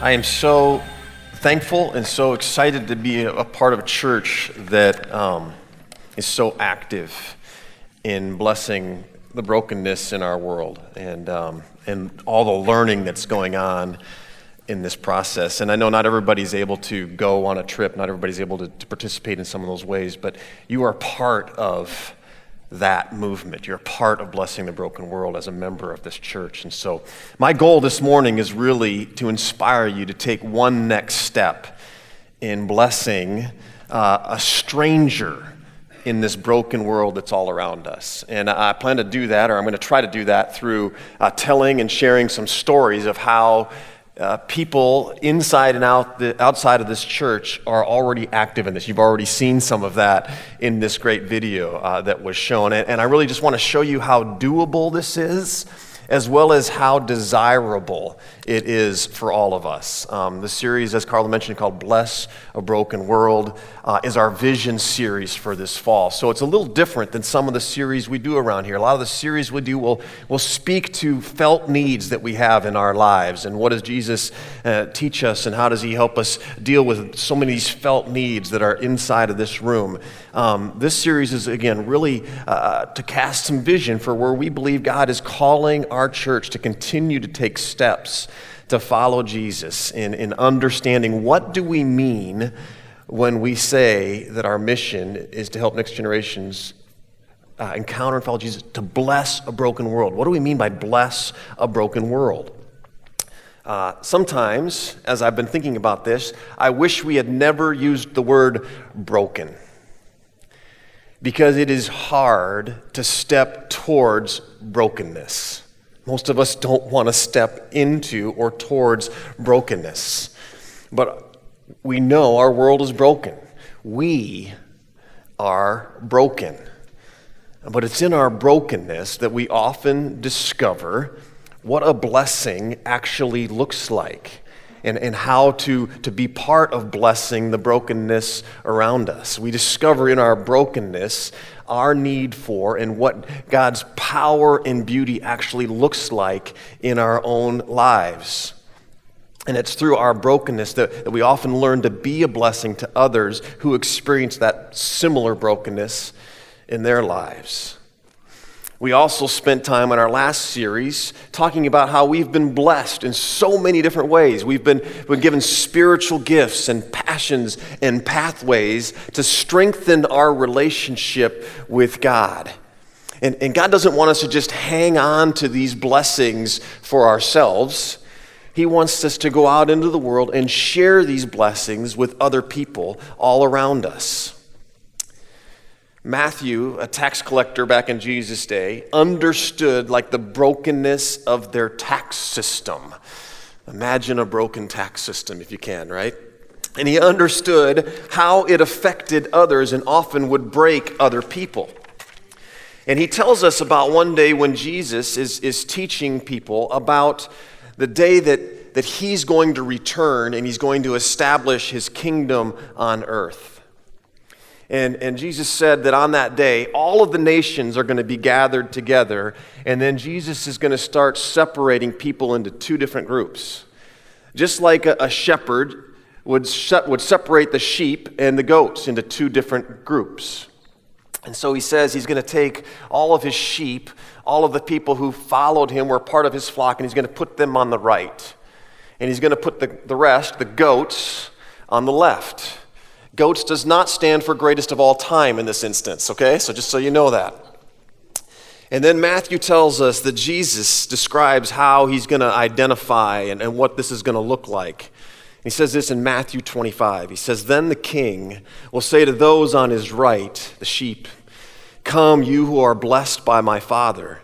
I am so thankful and so excited to be a part of a church that um, is so active in blessing the brokenness in our world and, um, and all the learning that's going on in this process. And I know not everybody's able to go on a trip, not everybody's able to, to participate in some of those ways, but you are part of that movement. You're part of blessing the broken world as a member of this church. And so, my goal this morning is really to inspire you to take one next step in blessing uh, a stranger in this broken world that's all around us. And I plan to do that, or I'm going to try to do that through uh, telling and sharing some stories of how uh, people inside and out the, outside of this church are already active in this. You've already seen some of that in this great video uh, that was shown. And, and I really just want to show you how doable this is as well as how desirable it is for all of us. Um, the series, as Carla mentioned, called Bless a Broken World, uh, is our vision series for this fall. So it's a little different than some of the series we do around here. A lot of the series we do will, will speak to felt needs that we have in our lives and what does Jesus uh, teach us and how does he help us deal with so many of these felt needs that are inside of this room. Um, this series is, again, really uh, to cast some vision for where we believe God is calling our church to continue to take steps to follow Jesus in, in understanding what do we mean when we say that our mission is to help next generations uh, encounter and follow Jesus, to bless a broken world. What do we mean by bless a broken world? Uh, sometimes, as I've been thinking about this, I wish we had never used the word broken because it is hard to step towards brokenness. Most of us don't want to step into or towards brokenness. But we know our world is broken. We are broken. But it's in our brokenness that we often discover what a blessing actually looks like and, and how to, to be part of blessing the brokenness around us. We discover in our brokenness our need for and what God's power and beauty actually looks like in our own lives. And it's through our brokenness that, that we often learn to be a blessing to others who experience that similar brokenness in their lives. We also spent time in our last series talking about how we've been blessed in so many different ways. We've been, been given spiritual gifts and passions and pathways to strengthen our relationship with God. And, and God doesn't want us to just hang on to these blessings for ourselves. He wants us to go out into the world and share these blessings with other people all around us. Matthew, a tax collector back in Jesus' day, understood like the brokenness of their tax system. Imagine a broken tax system if you can, right? And he understood how it affected others and often would break other people. And he tells us about one day when Jesus is, is teaching people about the day that, that he's going to return and he's going to establish his kingdom on earth. And, and Jesus said that on that day, all of the nations are going to be gathered together, and then Jesus is going to start separating people into two different groups. Just like a, a shepherd would, se- would separate the sheep and the goats into two different groups. And so he says he's going to take all of his sheep, all of the people who followed him, were part of his flock, and he's going to put them on the right. And he's going to put the, the rest, the goats, on the left. Goats does not stand for greatest of all time in this instance, okay? So just so you know that. And then Matthew tells us that Jesus describes how he's going to identify and, and what this is going to look like. He says this in Matthew 25. He says, Then the king will say to those on his right, the sheep, Come, you who are blessed by my Father,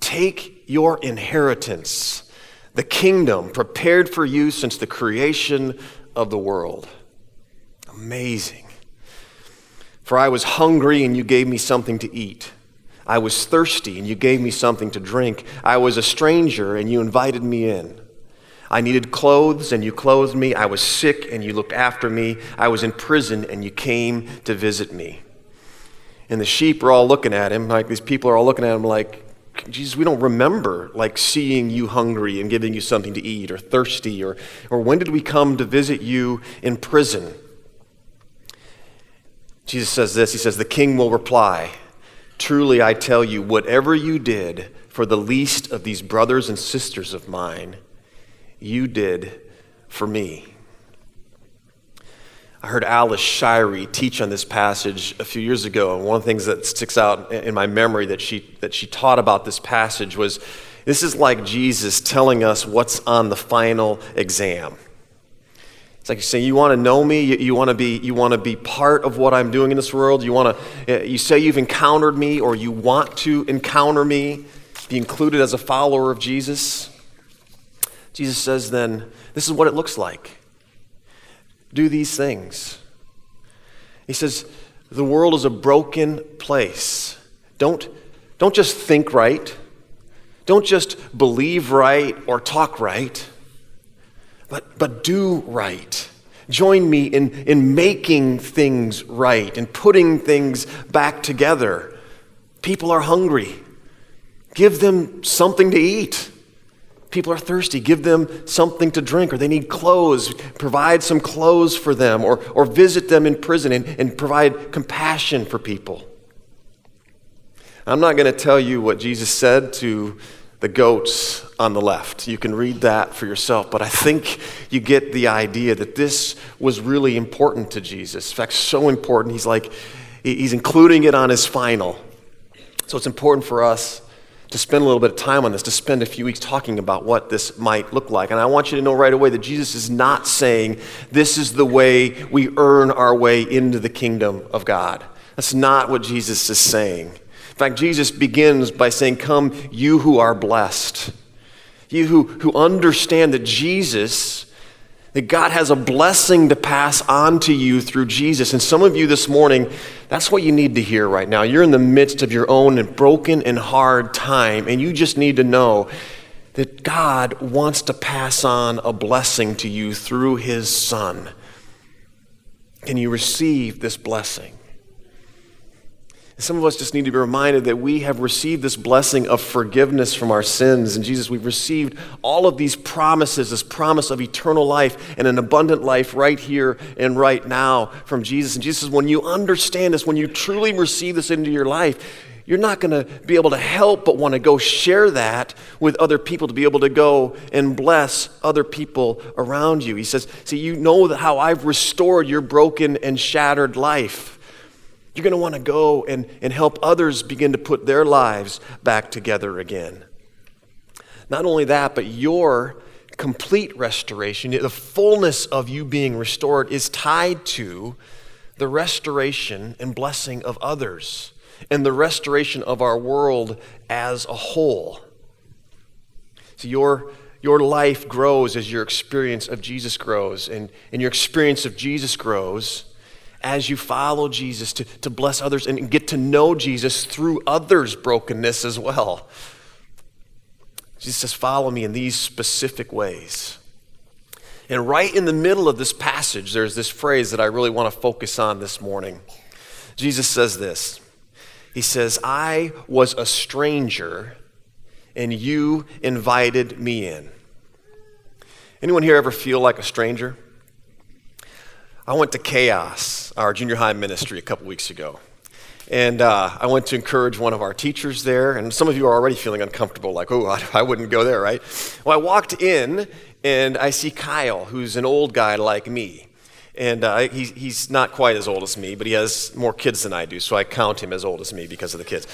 take your inheritance, the kingdom prepared for you since the creation of the world. Amazing. For I was hungry and you gave me something to eat. I was thirsty and you gave me something to drink. I was a stranger and you invited me in. I needed clothes and you clothed me. I was sick and you looked after me. I was in prison and you came to visit me. And the sheep are all looking at him, like these people are all looking at him like, Jesus, we don't remember like seeing you hungry and giving you something to eat or thirsty or, or when did we come to visit you in prison? Jesus says this He says, The king will reply, Truly I tell you, whatever you did for the least of these brothers and sisters of mine, you did for me. I heard Alice Shirey teach on this passage a few years ago, and one of the things that sticks out in my memory that she, that she taught about this passage was this is like Jesus telling us what's on the final exam. It's like you're saying, You want to know me? You, you want to be, you want to be part of what I'm doing in this world? You, want to, uh, you say you've encountered me or you want to encounter me, be included as a follower of Jesus? Jesus says, Then this is what it looks like do these things. He says, the world is a broken place. Don't, don't just think right. Don't just believe right or talk right, but, but do right. Join me in, in making things right and putting things back together. People are hungry. Give them something to eat. People are thirsty. Give them something to drink, or they need clothes. Provide some clothes for them, or, or visit them in prison and, and provide compassion for people. I'm not going to tell you what Jesus said to the goats on the left. You can read that for yourself, but I think you get the idea that this was really important to Jesus. In fact, so important, he's like, he's including it on his final. So it's important for us to spend a little bit of time on this, to spend a few weeks talking about what this might look like. And I want you to know right away that Jesus is not saying this is the way we earn our way into the kingdom of God. That's not what Jesus is saying. Fact, Jesus begins by saying, Come, you who are blessed. You who, who understand that Jesus that God has a blessing to pass on to you through Jesus. And some of you this morning, that's what you need to hear right now. You're in the midst of your own broken and hard time, and you just need to know that God wants to pass on a blessing to you through His Son. Can you receive this blessing? Some of us just need to be reminded that we have received this blessing of forgiveness from our sins. And Jesus, we've received all of these promises, this promise of eternal life and an abundant life right here and right now from Jesus. And Jesus when you understand this, when you truly receive this into your life, you're not going to be able to help but want to go share that with other people to be able to go and bless other people around you. He says, See, you know how I've restored your broken and shattered life. You're going to want to go and, and help others begin to put their lives back together again. Not only that, but your complete restoration, the fullness of you being restored, is tied to the restoration and blessing of others and the restoration of our world as a whole. So your, your life grows as your experience of Jesus grows, and, and your experience of Jesus grows as you follow Jesus to, to bless others and get to know Jesus through others' brokenness as well. Jesus says, Follow me in these specific ways. And right in the middle of this passage, there's this phrase that I really want to focus on this morning. Jesus says this He says, I was a stranger and you invited me in. Anyone here ever feel like a stranger? I went to Chaos, our junior high ministry, a couple weeks ago. And uh, I went to encourage one of our teachers there. And some of you are already feeling uncomfortable, like, oh, I, I wouldn't go there, right? Well, I walked in and I see Kyle, who's an old guy like me. And uh, he, he's not quite as old as me, but he has more kids than I do, so I count him as old as me because of the kids.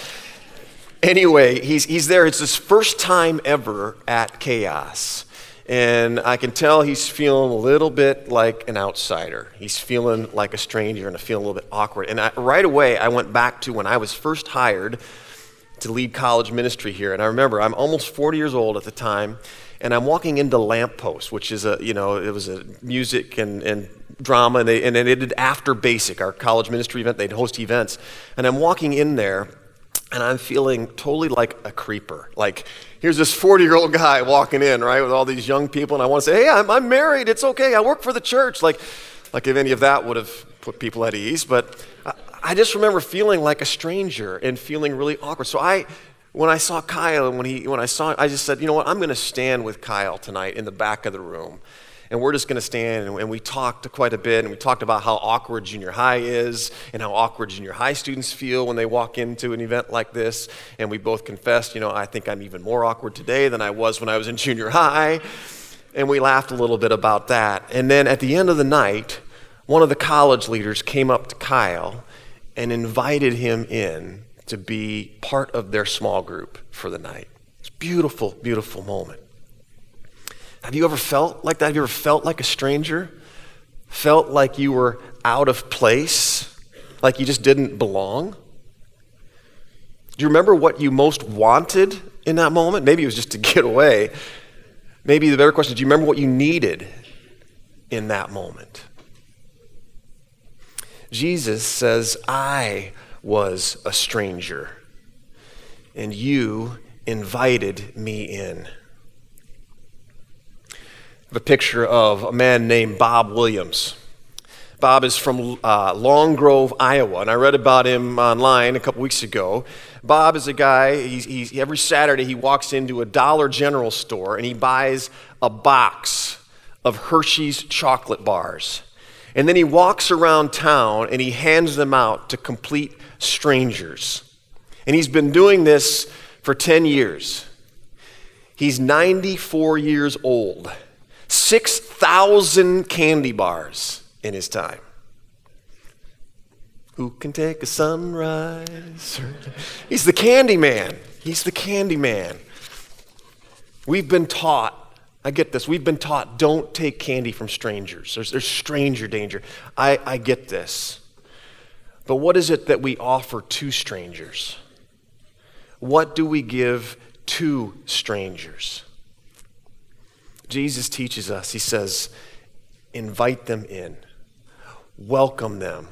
Anyway, he's, he's there. It's his first time ever at Chaos. And I can tell he's feeling a little bit like an outsider. He's feeling like a stranger and feeling a little bit awkward. And I, right away, I went back to when I was first hired to lead college ministry here. And I remember I'm almost 40 years old at the time, and I'm walking into Lamppost, which is a, you know, it was a music and, and drama, and they, and they did after basic, our college ministry event, they'd host events. And I'm walking in there, and I'm feeling totally like a creeper. Like, here's this 40 year old guy walking in, right, with all these young people, and I want to say, hey, I'm, I'm married. It's okay. I work for the church. Like, like if any of that would have put people at ease. But I, I just remember feeling like a stranger and feeling really awkward. So I when I saw Kyle and when, he, when I saw, I just said, you know what, I'm going to stand with Kyle tonight in the back of the room. And we're just going to stand and, and we talked quite a bit and we talked about how awkward junior high is and how awkward junior high students feel when they walk into an event like this. And we both confessed, you know, I think I'm even more awkward today than I was when I was in junior high. And we laughed a little bit about that. And then at the end of the night, one of the college leaders came up to Kyle and invited him in to be part of their small group for the night. It's a beautiful, beautiful moment. Have you ever felt like that? Have you ever felt like a stranger? Felt like you were out of place? Like you just didn't belong? Do you remember what you most wanted in that moment? Maybe it was just to get away. Maybe the better question is do you remember what you needed in that moment? Jesus says, I was a stranger, and you invited me in. A picture of a man named Bob Williams. Bob is from uh, Long Grove, Iowa, and I read about him online a couple weeks ago. Bob is a guy, he's, he's, every Saturday he walks into a Dollar General store and he buys a box of Hershey's chocolate bars. And then he walks around town and he hands them out to complete strangers. And he's been doing this for 10 years. He's 94 years old, 6,000 candy bars in his time. Who can take a sunrise? He's the candy man. He's the candy man. We've been taught, I get this, we've been taught don't take candy from strangers. There's, there's stranger danger. I, I get this. But what is it that we offer to strangers? What do we give to strangers? Jesus teaches us, he says, invite them in, welcome them,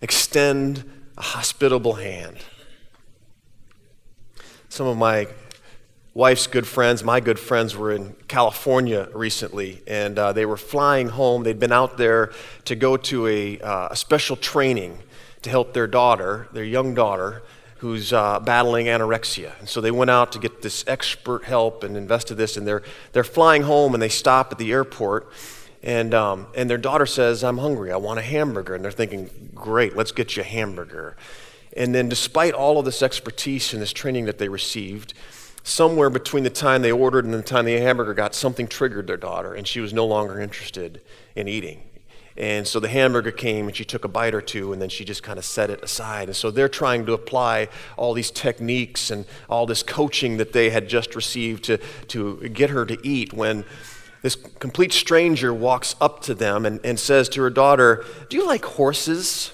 extend a hospitable hand. Some of my wife's good friends, my good friends, were in California recently, and uh, they were flying home. They'd been out there to go to a, uh, a special training to help their daughter, their young daughter, who's uh, battling anorexia. And so they went out to get this expert help and invested this, and they're, they're flying home and they stop at the airport. And, um, and their daughter says, I'm hungry, I want a hamburger. And they're thinking, great, let's get you a hamburger. And then, despite all of this expertise and this training that they received, somewhere between the time they ordered and the time the hamburger got, something triggered their daughter, and she was no longer interested in eating. And so the hamburger came and she took a bite or two and then she just kind of set it aside. And so they're trying to apply all these techniques and all this coaching that they had just received to, to get her to eat when this complete stranger walks up to them and, and says to her daughter, Do you like horses?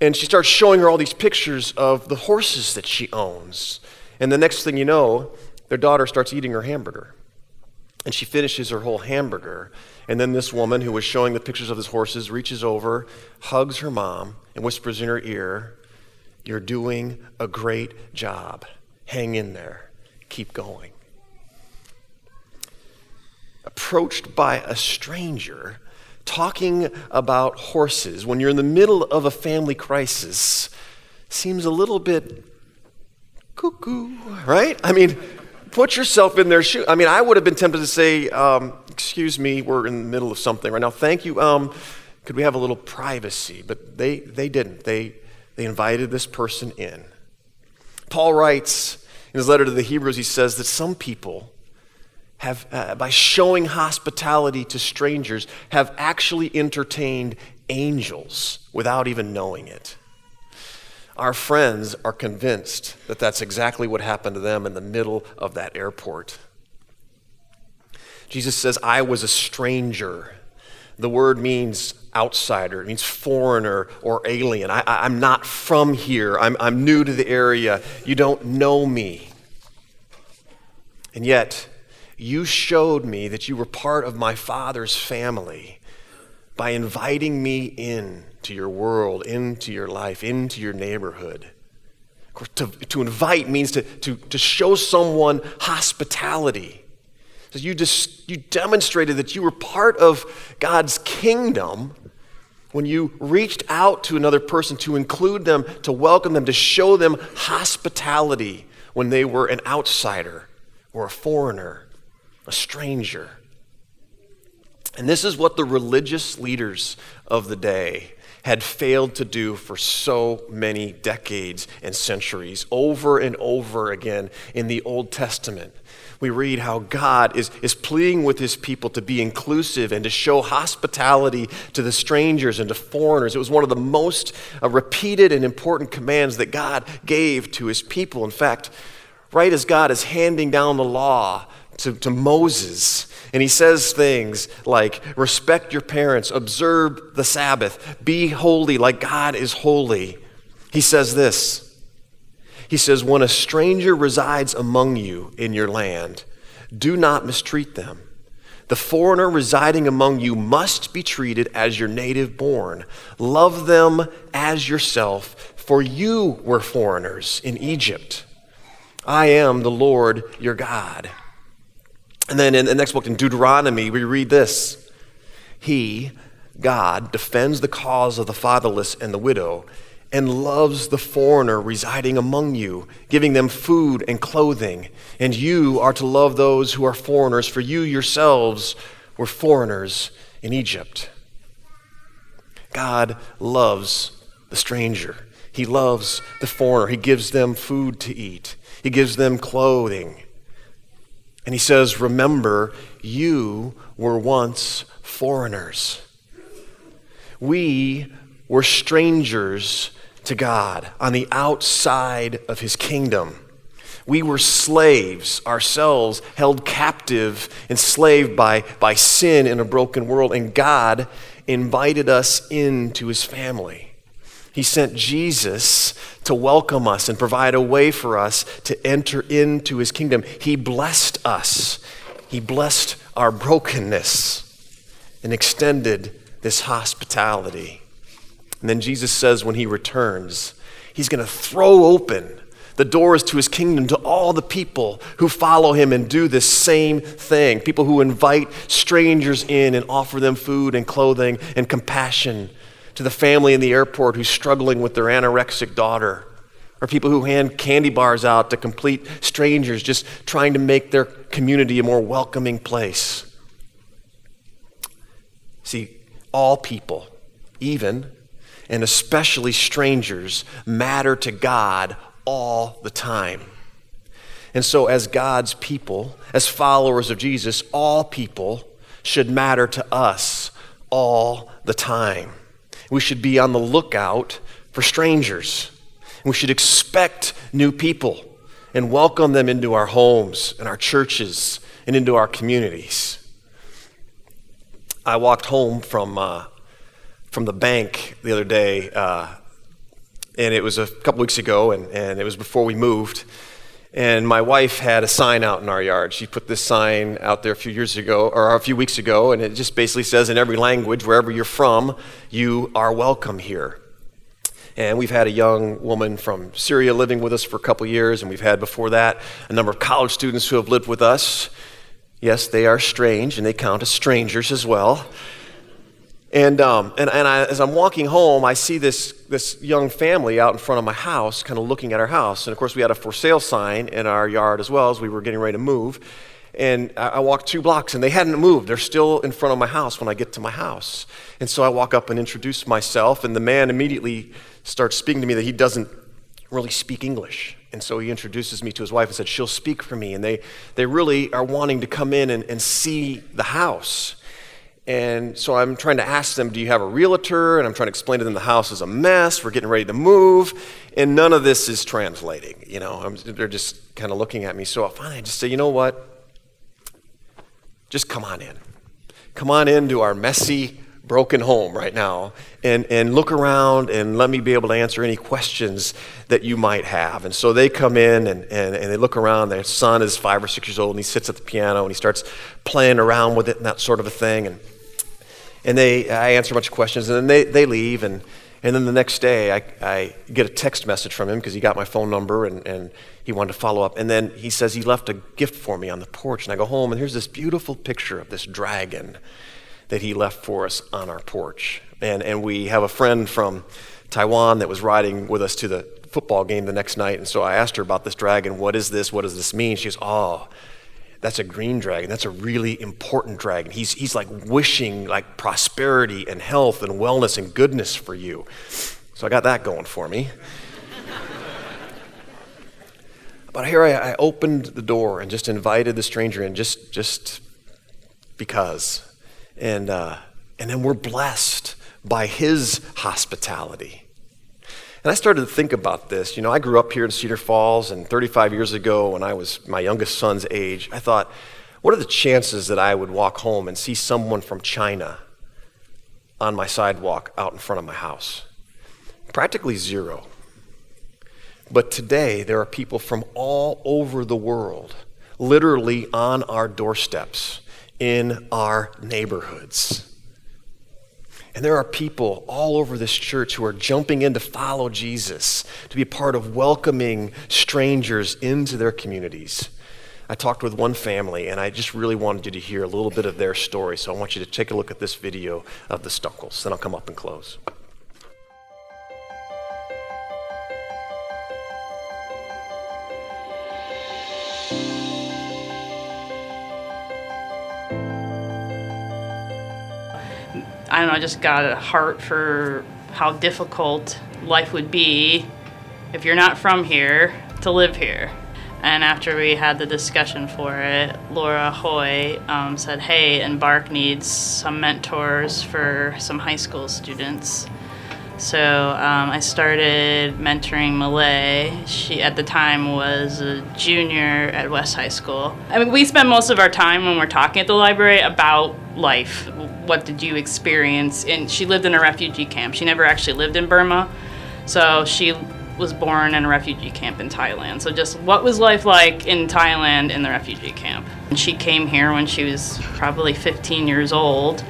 And she starts showing her all these pictures of the horses that she owns. And the next thing you know, their daughter starts eating her hamburger. And she finishes her whole hamburger. And then this woman who was showing the pictures of his horses reaches over, hugs her mom, and whispers in her ear, You're doing a great job. Hang in there. Keep going. Approached by a stranger, talking about horses when you're in the middle of a family crisis seems a little bit cuckoo, right? I mean, put yourself in their shoes. I mean, I would have been tempted to say, um, "Excuse me, we're in the middle of something right now. Thank you. Um, could we have a little privacy?" But they they didn't. They they invited this person in. Paul writes in his letter to the Hebrews. He says that some people have, uh, by showing hospitality to strangers, have actually entertained angels without even knowing it. Our friends are convinced that that's exactly what happened to them in the middle of that airport. Jesus says, I was a stranger. The word means outsider, it means foreigner or alien. I, am not from here, I'm, I'm new to the area. You don't know me. And yet, you showed me that you were part of my Father's family by inviting me in to your world, into your life, into your neighborhood. Of course, to, to invite means to, to, to show someone hospitality. So you, just, you demonstrated that you were part of God's kingdom when you reached out to another person to include them, to welcome them, to show them hospitality when they were an outsider or a foreigner, a stranger. And this is what the religious leaders of the day had failed to do for so many decades and centuries, over and over again in the Old Testament we read how God is, is pleading with his people to be inclusive and to show hospitality to the strangers and to foreigners. It was one of the most uh, repeated and important commands that God gave to his people. In fact, right as God is handing down the law to, to Moses, and he says things like, respect your parents, observe the Sabbath, be holy like God is holy. He says this he says, When a stranger resides among you in your land, do not mistreat them. The foreigner residing among you must be treated as your native born. Love them as yourself, for you were foreigners in Egypt. I am the Lord your God. And then in the next book, in Deuteronomy, we read this He, God, defends the cause of the fatherless and the widow and loves the foreigner residing among you, giving them food and clothing. And you are to love those who are foreigners, for you yourselves were foreigners in Egypt. God loves the stranger. He loves the foreigner. He gives them food to eat, He gives them clothing. And He says, Remember, you were once foreigners. We were strangers to God on the outside of his kingdom. We were slaves ourselves, held captive, enslaved by, by sin in a broken world, and God invited us into his family. He sent Jesus to welcome us and provide a way for us to enter into his kingdom. He blessed us, he blessed our brokenness, and extended this hospitality. And then Jesus says when he returns, he's going to throw open the doors to his kingdom to all the people who follow him and do this same thing. People who invite strangers in and offer them food and clothing and compassion. To the family in the airport who's struggling with their anorexic daughter. Or people who hand candy bars out to complete strangers just trying to make their community a more welcoming place. See, all people, even and especially strangers, matter to God all the time. And so, as God's people, as followers of Jesus, all people should matter to us all the time. We should be on the lookout for strangers. We should expect new people and welcome them into our homes and our churches and into our communities. I walked home from uh, from the bank the other day, uh, and it was a couple weeks ago, and, and it was before we moved. And my wife had a sign out in our yard. She put this sign out there a few years ago, or a few weeks ago, and it just basically says in every language, wherever you're from, you are welcome here. And we've had a young woman from Syria living with us for a couple years, and we've had before that a number of college students who have lived with us. Yes, they are strange, and they count as strangers as well. And, um, and, and I, as I'm walking home, I see this, this young family out in front of my house, kind of looking at our house. And of course, we had a for sale sign in our yard as well as we were getting ready to move. And I, I walked two blocks and they hadn't moved. They're still in front of my house when I get to my house. And so I walk up and introduce myself, and the man immediately starts speaking to me that he doesn't really speak English. And so he introduces me to his wife and said, She'll speak for me. And they, they really are wanting to come in and, and see the house. And so I'm trying to ask them, Do you have a realtor? And I'm trying to explain to them the house is a mess. We're getting ready to move. And none of this is translating. You know, I'm, they're just kind of looking at me. So I finally I just say, You know what? Just come on in. Come on into our messy, broken home right now and, and look around and let me be able to answer any questions that you might have. And so they come in and, and, and they look around. Their son is five or six years old and he sits at the piano and he starts playing around with it and that sort of a thing. And and they, I answer a bunch of questions, and then they, they leave. And, and then the next day, I, I get a text message from him because he got my phone number and, and he wanted to follow up. And then he says he left a gift for me on the porch. And I go home, and here's this beautiful picture of this dragon that he left for us on our porch. And, and we have a friend from Taiwan that was riding with us to the football game the next night. And so I asked her about this dragon. What is this? What does this mean? She goes, Oh, that's a green dragon. That's a really important dragon. He's, he's like wishing like prosperity and health and wellness and goodness for you. So I got that going for me. but here I, I opened the door and just invited the stranger in just, just because. And, uh, and then we're blessed by his hospitality. And I started to think about this. You know, I grew up here in Cedar Falls, and 35 years ago, when I was my youngest son's age, I thought, what are the chances that I would walk home and see someone from China on my sidewalk out in front of my house? Practically zero. But today, there are people from all over the world, literally on our doorsteps, in our neighborhoods. And there are people all over this church who are jumping in to follow Jesus, to be a part of welcoming strangers into their communities. I talked with one family, and I just really wanted you to hear a little bit of their story. So I want you to take a look at this video of the Stunkles. Then I'll come up and close. I don't know, I just got a heart for how difficult life would be if you're not from here to live here. And after we had the discussion for it, Laura Hoy um, said, Hey, Embark needs some mentors for some high school students. So um, I started mentoring Malay. She, at the time, was a junior at West High School. I mean, we spend most of our time when we're talking at the library about life. What did you experience? And she lived in a refugee camp. She never actually lived in Burma. So she was born in a refugee camp in Thailand. So just what was life like in Thailand in the refugee camp? And she came here when she was probably 15 years old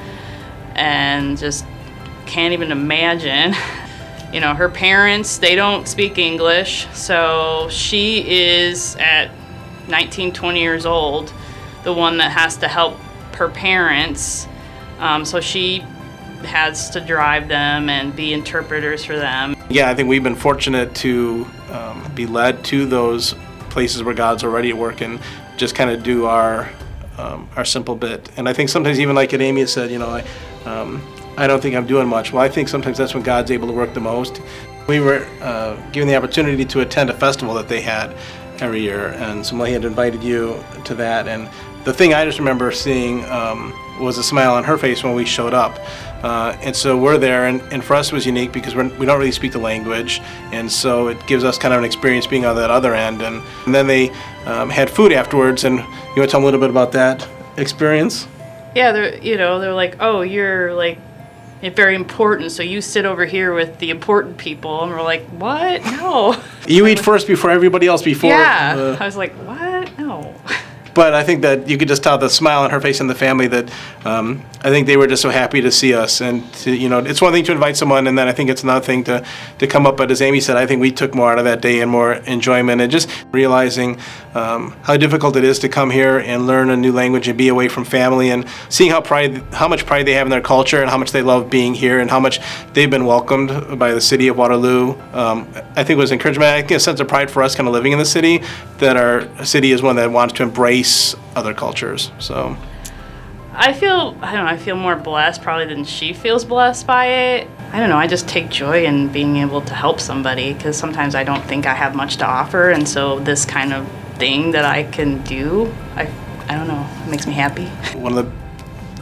and just can't even imagine. You know, her parents, they don't speak English, so she is at 19, 20 years old, the one that has to help her parents. Um, so she has to drive them and be interpreters for them. Yeah, I think we've been fortunate to um, be led to those places where God's already at work and just kind of do our um, our simple bit. And I think sometimes even like Amy said, you know, I, um, I don't think I'm doing much. Well, I think sometimes that's when God's able to work the most. We were uh, given the opportunity to attend a festival that they had every year, and somebody had invited you to that. And the thing I just remember seeing um, was a smile on her face when we showed up. Uh, and so we're there, and, and for us it was unique because we're, we don't really speak the language, and so it gives us kind of an experience being on that other end. And, and then they um, had food afterwards, and you want to tell them a little bit about that experience? Yeah, they're you know they're like, oh, you're like very important. So you sit over here with the important people, and we're like, what? No. You eat first before everybody else. Before. Yeah. Uh, I was like, what? No. but I think that you could just tell the smile on her face and the family that um, I think they were just so happy to see us. And to, you know, it's one thing to invite someone, and then I think it's another thing to, to come up. But as Amy said, I think we took more out of that day and more enjoyment, and just realizing um, how difficult it is to come here and learn a new language and be away from family, and seeing how pride, how much pride they have in their culture, and how much they love being here, and how much they've been welcomed by the city of Waterloo. Um, I think was encouragement. I think a sense of pride for us, kind of living in the city, that our city is one that wants to embrace embrace other cultures. So I feel I don't know, I feel more blessed probably than she feels blessed by it. I don't know, I just take joy in being able to help somebody because sometimes I don't think I have much to offer and so this kind of thing that I can do, I I don't know, it makes me happy. One of the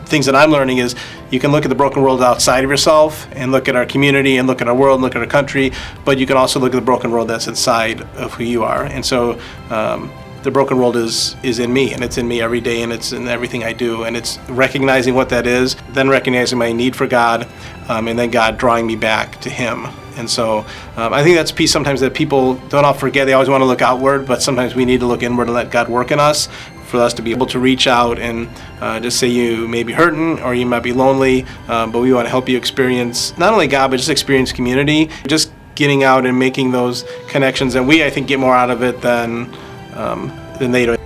things that I'm learning is you can look at the broken world outside of yourself and look at our community and look at our world and look at our country, but you can also look at the broken world that's inside of who you are. And so um, the broken world is is in me and it's in me every day and it's in everything I do and it's recognizing what that is then recognizing my need for God um, and then God drawing me back to him. And so um, I think that's a piece sometimes that people don't all forget. They always want to look outward but sometimes we need to look inward and let God work in us for us to be able to reach out and uh, just say you may be hurting or you might be lonely um, but we want to help you experience not only God but just experience community. Just getting out and making those connections and we I think get more out of it than um, they do.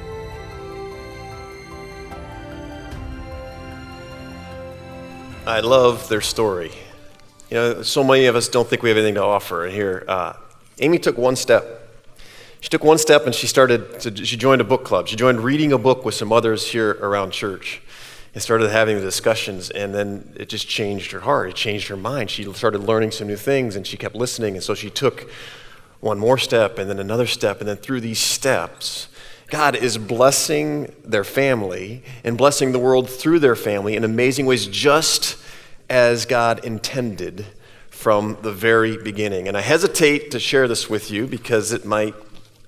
I love their story. You know, so many of us don't think we have anything to offer. Here, uh, Amy took one step. She took one step and she started, to, she joined a book club. She joined reading a book with some others here around church and started having the discussions. And then it just changed her heart. It changed her mind. She started learning some new things and she kept listening. And so she took one more step and then another step. And then through these steps, God is blessing their family and blessing the world through their family in amazing ways, just as God intended from the very beginning. And I hesitate to share this with you because it might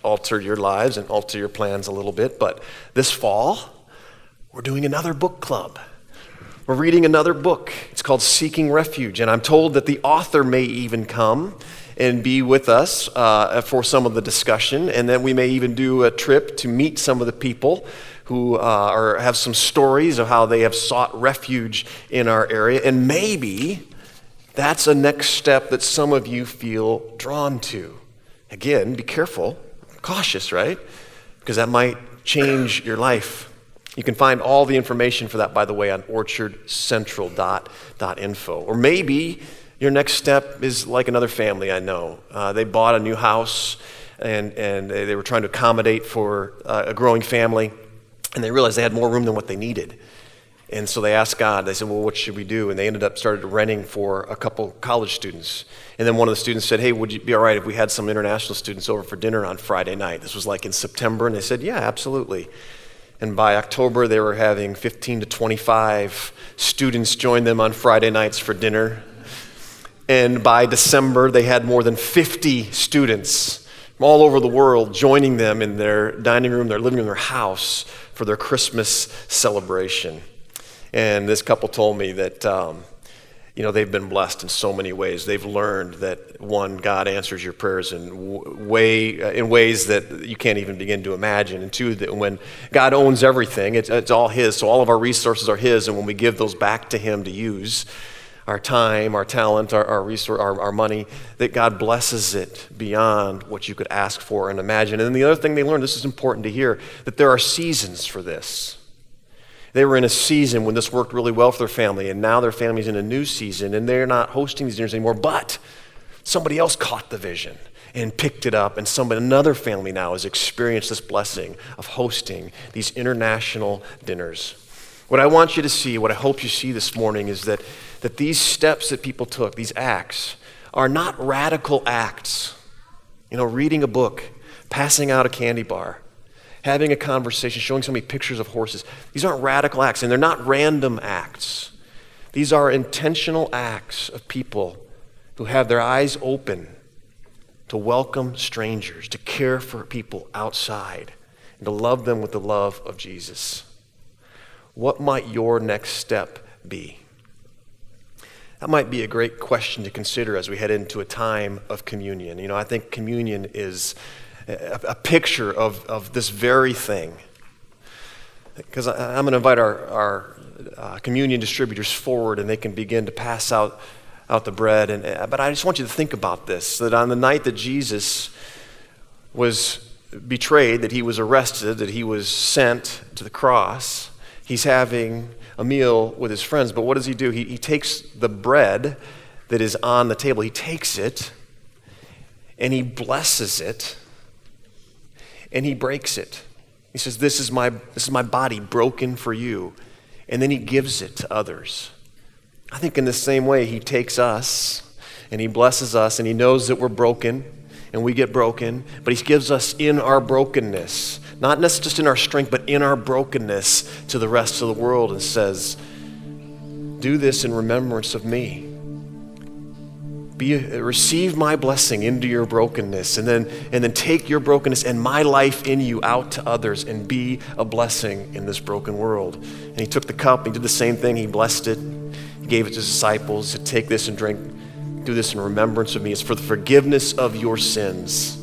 alter your lives and alter your plans a little bit. But this fall, we're doing another book club. We're reading another book. It's called Seeking Refuge. And I'm told that the author may even come and be with us uh, for some of the discussion. And then we may even do a trip to meet some of the people who uh, are, have some stories of how they have sought refuge in our area. And maybe that's a next step that some of you feel drawn to. Again, be careful, cautious, right? Because that might change your life. You can find all the information for that, by the way, on orchardcentral.info. Or maybe your next step is like another family I know. Uh, they bought a new house and, and they were trying to accommodate for uh, a growing family, and they realized they had more room than what they needed. And so they asked God, they said, Well, what should we do? And they ended up started renting for a couple college students. And then one of the students said, Hey, would you be all right if we had some international students over for dinner on Friday night? This was like in September. And they said, Yeah, absolutely. And by October, they were having 15 to 25 students join them on Friday nights for dinner. And by December, they had more than 50 students from all over the world joining them in their dining room, their living room, their house for their Christmas celebration. And this couple told me that, um, you know, they've been blessed in so many ways. They've learned that one, God answers your prayers in way uh, in ways that you can't even begin to imagine, and two, that when God owns everything, it's, it's all His. So all of our resources are His, and when we give those back to Him to use, our time, our talent, our, our, resource, our, our money, that God blesses it beyond what you could ask for and imagine. And then the other thing they learned, this is important to hear, that there are seasons for this. They were in a season when this worked really well for their family, and now their family's in a new season, and they're not hosting these dinners anymore. But somebody else caught the vision and picked it up, and somebody, another family now has experienced this blessing of hosting these international dinners. What I want you to see, what I hope you see this morning, is that that these steps that people took, these acts, are not radical acts. You know, reading a book, passing out a candy bar, having a conversation, showing somebody pictures of horses. These aren't radical acts, and they're not random acts. These are intentional acts of people who have their eyes open to welcome strangers, to care for people outside, and to love them with the love of Jesus. What might your next step be? That might be a great question to consider as we head into a time of communion. You know, I think communion is a, a picture of, of this very thing. Because I'm going to invite our, our uh, communion distributors forward and they can begin to pass out, out the bread. And, uh, but I just want you to think about this that on the night that Jesus was betrayed, that he was arrested, that he was sent to the cross, he's having a meal with his friends. But what does he do? He, he takes the bread that is on the table, he takes it and he blesses it and he breaks it. He says, This is my, this is my body broken for you. And then he gives it to others. I think in the same way, he takes us and he blesses us and he knows that we're broken and we get broken, but he gives us in our brokenness not just in our strength, but in our brokenness to the rest of the world and says, Do this in remembrance of me. Be, receive my blessing into your brokenness and then, and then take your brokenness and my life in you out to others and be a blessing in this broken world. And he took the cup, he did the same thing, he blessed it, he gave it to his disciples, to take this and drink, do this in remembrance of me. It's for the forgiveness of your sins.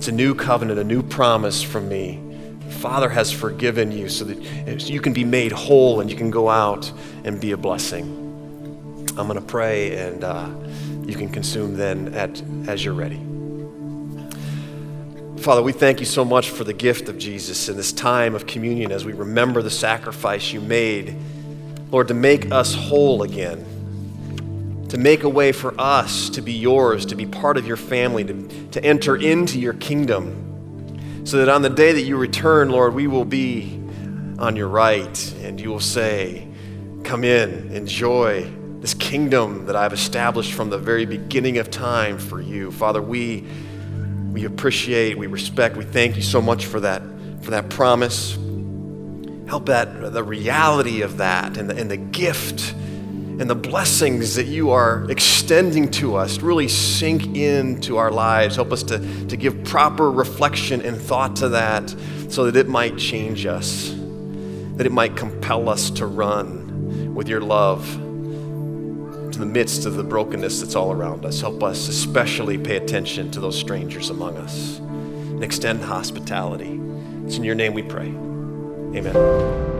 It's a new covenant, a new promise from me. Father has forgiven you so that you can be made whole and you can go out and be a blessing. I'm going to pray and uh, you can consume then at, as you're ready. Father, we thank you so much for the gift of Jesus in this time of communion as we remember the sacrifice you made Lord, to make us whole again, to make a way for us to be yours, to be part of your family, to, to enter into your kingdom, so that on the day that you return, Lord, we will be on your right and you will say, Come in, enjoy this kingdom that I've established from the very beginning of time for you. Father, we, we appreciate, we respect, we thank you so much for that, for that promise. Help that the reality of that and the, and the gift and the blessings that you are extending to us really sink into our lives. Help us to, to give proper reflection and thought to that so that it might change us, that it might compel us to run with your love to the midst of the brokenness that's all around us. Help us especially pay attention to those strangers among us and extend hospitality. It's in your name we pray. Amen.